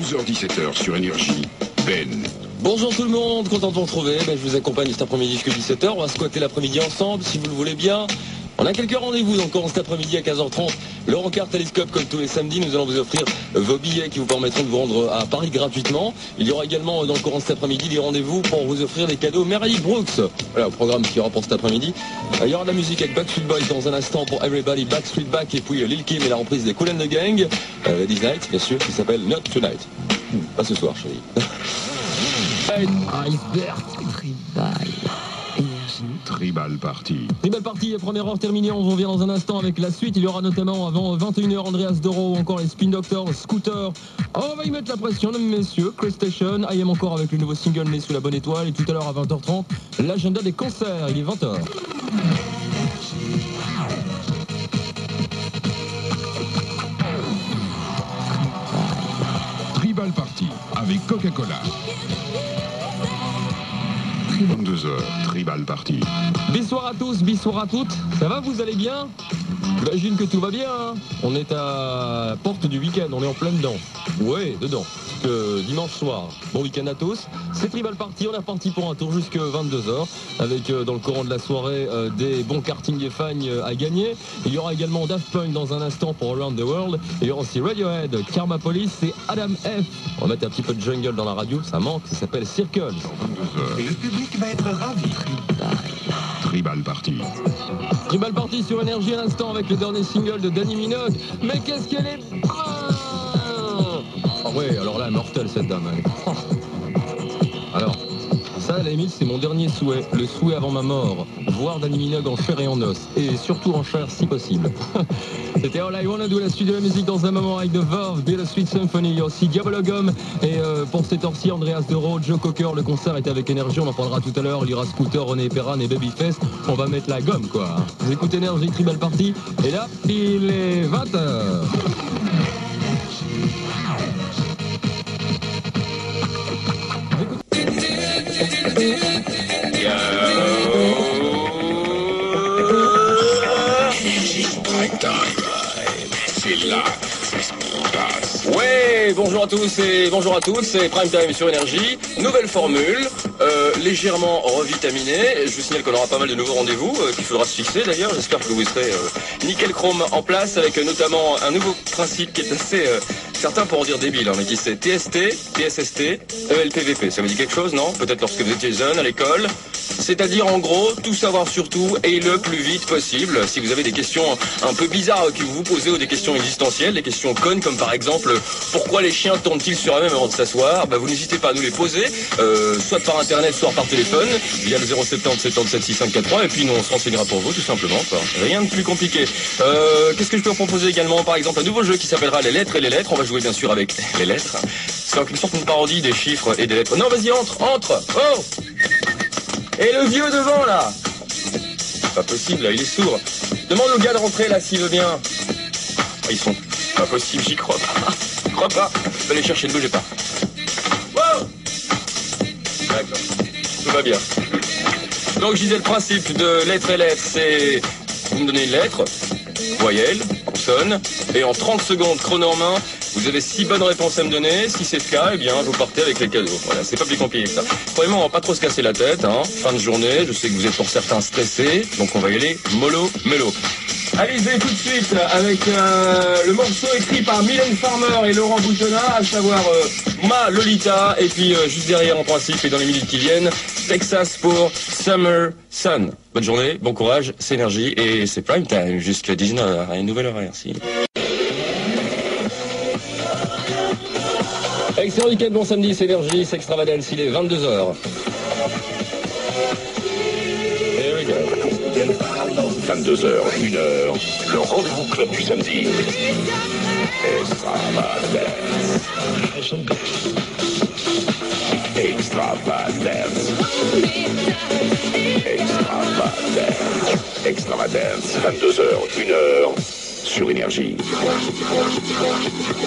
12h-17h sur Énergie, Ben. Bonjour tout le monde, content de vous retrouver. Ben, je vous accompagne cet après-midi jusqu'à 17h. On va squatter l'après-midi ensemble, si vous le voulez bien. On a quelques rendez-vous encore cet après-midi à 15h30. Le Rencard Télescope, comme tous les samedis, nous allons vous offrir vos billets qui vous permettront de vous rendre à Paris gratuitement. Il y aura également dans le courant cet après-midi des rendez-vous pour vous offrir des cadeaux Mary Brooks. Voilà, au programme qui aura pour cet après-midi. Euh, Il y aura de la musique avec Backstreet Boys dans un instant pour Everybody Backstreet Back et puis euh, Lil Kim et la reprise des Cool and the Gang. Euh, Night, bien sûr, qui s'appelle Not Tonight. Pas ce soir, chérie. tribal, énergie. Tribal Party. Première heure terminée, on revient dans un instant avec la suite. Il y aura notamment avant 21h Andreas Doro encore les Spin Doctors, Scooter. Oh, on va y mettre la pression, mesdames, messieurs. Chris Station, I am encore avec le nouveau single né sous la bonne étoile. Et tout à l'heure à 20h30, l'agenda des concerts, il est 20h. Tribal Party avec Coca-Cola. 22h, Tribal Party. Bonsoir à tous, bonsoir à toutes. Ça va, vous allez bien? J'imagine que tout va bien. hein on est à la porte du week-end, on est en plein dedans. Ouais, dedans. Parce que dimanche soir, bon week-end à tous. C'est Tribal Party, on est reparti pour un tour jusque 22h. Avec euh, dans le courant de la soirée euh, des bons karting et fagnes euh, à gagner. Il y aura également Daft Punk dans un instant pour Around the World. Et il y aura aussi Radiohead, Karma Police et Adam F. On va mettre un petit peu de jungle dans la radio, ça manque, ça s'appelle Circles. 22h, Et le public va être ravi. Tribal Party. Tribal Party sur énergie à l'instant avec le dernier single de Danny Minogue. Mais qu'est-ce qu'elle est Ah ouais, alors là, mortelle cette dame. Oh. Alors, ça à la limite, c'est mon dernier souhait, le souhait avant ma mort. Voir Danny Minogue en chair et en os. Et surtout en chair si possible. C'était All I Wanna Do, la suite de la musique dans un moment avec The Verve, Bill Sweet Symphony, il y a aussi. Et euh, pour cette heure-ci, Andreas Dero, Joe Cocker, le concert était avec énergie, on en parlera tout à l'heure. Aura Scooter, René Perran et Babyface. On va mettre la gomme, quoi. Vous écoutez Énergie Tribal Party. Et là, il est 20h. C'est Ouais, bonjour à tous et bonjour à toutes, c'est Prime Time sur Énergie. Nouvelle formule, euh, légèrement revitaminée. Je vous signale qu'on aura pas mal de nouveaux rendez-vous euh, qu'il faudra se fixer d'ailleurs. J'espère que vous serez euh, nickel chrome en place avec notamment un nouveau principe qui est assez, certains pourront dire débile, hein, mais qui c'est TST, TSST, ELPVP. Ça vous dit quelque chose, non? Peut-être lorsque vous étiez jeune à l'école. C'est-à-dire en gros, tout savoir sur tout et le plus vite possible. Si vous avez des questions un peu bizarres que vous vous posez ou des questions existentielles, des questions connes comme par exemple pourquoi les chiens tournent-ils sur eux-mêmes avant de s'asseoir, bah, vous n'hésitez pas à nous les poser, euh, soit par internet, soit par téléphone, via le 070 77 6543 et puis nous on se renseignera pour vous tout simplement. Rien de plus compliqué. Euh, Qu'est-ce que je peux vous proposer également? Par exemple un nouveau jeu qui s'appellera les lettres et les lettres. On va jouer bien sûr avec les lettres. C'est en quelque sorte une parodie des chiffres et des lettres. Non vas-y entre, entre Oh et le vieux devant là Pas possible là, il est sourd. Demande au gars de rentrer là s'il veut bien. Ah, Ils sont pas possible, j'y crois pas. Je crois pas. Je vais aller chercher, ne bougez pas. D'accord. Tout va bien. Donc je disais le principe de lettre et lettre, c'est vous me donnez une lettre, voyelle, consonne, et en 30 secondes chrono en main, vous avez six bonnes réponses à me donner. Si c'est le cas, eh bien vous partez avec les cadeaux. Voilà, c'est pas plus compliqué que ça. Premièrement, on va pas trop se casser la tête, hein. Fin de journée, je sais que vous êtes pour certains stressés, donc on va y aller mollo, mélo. Allez-y tout de suite avec euh, le morceau écrit par Mylène Farmer et Laurent Boutonnat, à savoir euh, Ma Lolita, et puis euh, juste derrière en principe et dans les minutes qui viennent, Texas pour Summer Sun. Bonne journée, bon courage, c'est énergie et c'est prime time jusqu'à 19h, une nouvelle horaire, si. Excellent week-end, bon samedi, c'est c'est extravagance, il est 22h. Here we go. 22h, 1h, le rendez-vous club du samedi. Extravagance. Extravagance. Extravagance. Extravagance. 22h, 1h sur Énergie.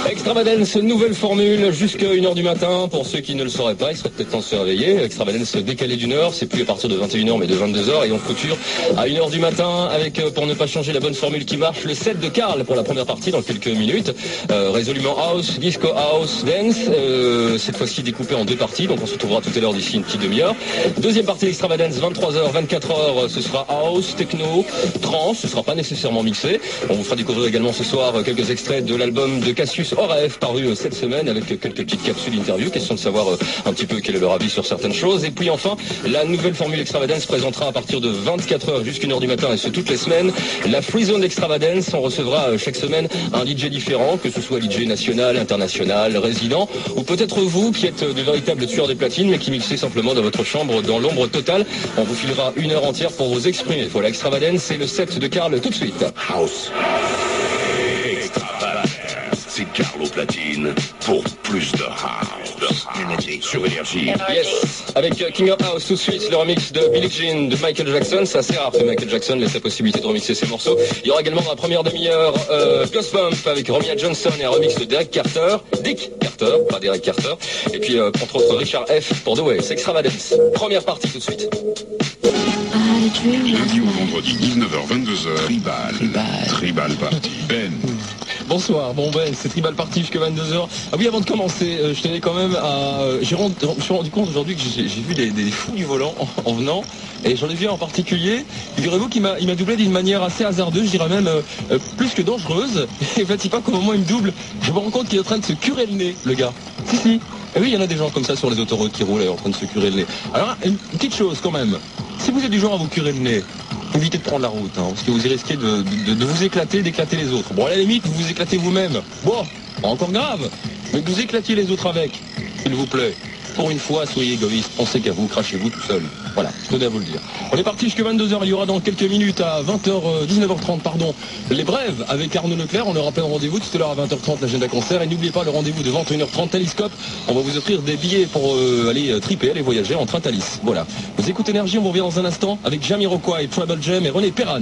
Extravagance, nouvelle formule, jusqu'à 1h du matin. Pour ceux qui ne le sauraient pas, il serait peut-être temps de se réveiller. Extravagance décalé d'une heure, c'est plus à partir de 21h mais de 22h. Et on clôture à 1h du matin avec, euh, pour ne pas changer la bonne formule qui marche, le set de Karl pour la première partie dans quelques minutes. Euh, résolument house, disco house, dance. Euh, cette fois-ci découpé en deux parties, donc on se retrouvera tout à l'heure d'ici une petite demi-heure. Deuxième partie Extravagance, 23h, 24h, ce sera house, techno, trance, ce sera pas nécessairement mixé. On vous fera découvrir également ce soir quelques extraits de l'album de Cassius Oref paru euh, cette semaine avec quelques petites capsules interview, question de savoir euh, un petit peu quel est leur avis sur certaines choses. Et puis enfin, la nouvelle formule Extravagance présentera à partir de 24h jusqu'à 1h du matin et ce toutes les semaines la Free Zone Extravagance. On recevra euh, chaque semaine un DJ différent, que ce soit DJ national, international, résident, ou peut-être vous qui êtes de véritables tueurs des platines mais qui mixez simplement dans votre chambre dans l'ombre totale. On vous filera une heure entière pour vous exprimer. Voilà, Extravagance, c'est le set de Karl tout de suite. House. C'est Carlo Platine pour plus de house. Sur Énergie. Yes, avec euh, King of House tout de suite, le remix de Billie Jean de Michael Jackson. C'est assez rare que Michael Jackson laisse la possibilité de remixer ses morceaux. Il y aura également dans la première demi-heure euh, Ghost Bump avec Romia Johnson et un remix de Derek Carter. Dick Carter, pas Derek Carter. Et puis, euh, entre autres, Richard F. pour The Way. C'est Extravagance. Première partie tout de suite. Lundi au night. vendredi, 19h-22h, Tribal. Tribal. Tribal Party. Ben. Bonsoir, bon ben c'est Tribal Party jusqu'à 22h. Ah oui avant de commencer, euh, je tenais quand même à... euh, j'ai je me suis rendu compte aujourd'hui que j'ai vu des, fous du volant en, en venant et j'en ai vu un en particulier. Figurez-vous qu'il m'a doublé d'une manière assez hasardeuse, je dirais même euh, plus que dangereuse. Et faites pas qu'au moment il me double, je me rends compte qu'il est en train de se curer le nez, le gars. Si si. Et oui, il y en a des gens comme ça sur les autoroutes qui roulent et en train de se curer le nez. Alors une petite chose quand même. Si vous êtes du genre à vous curer le nez, évitez de prendre la route, hein, parce que vous y risquez de, vous éclater, d'éclater les autres. Bon, à la limite, vous vous éclatez vous-même. Bon, encore grave, mais que vous éclatiez les autres avec, s'il vous plaît. Pour une fois, soyez égoïste, pensez qu'à vous, crachez-vous tout seul. Voilà, je tenais à vous le dire. On est parti jusqu'à 22h, il y aura dans quelques minutes à 20h, 19h30, pardon, les brèves avec Arnaud Leclerc. On plein de rendez-vous tout à l'heure à 20h30, l'agenda concert. Et n'oubliez pas le rendez-vous de 21h30, Thalyscope. On va vous offrir des billets pour euh, aller euh, triper, aller voyager en train Thalys. Voilà. Vous écoutez Énergie, on vous revient dans un instant avec Jamiroquai, Trouble Jam et René Perran.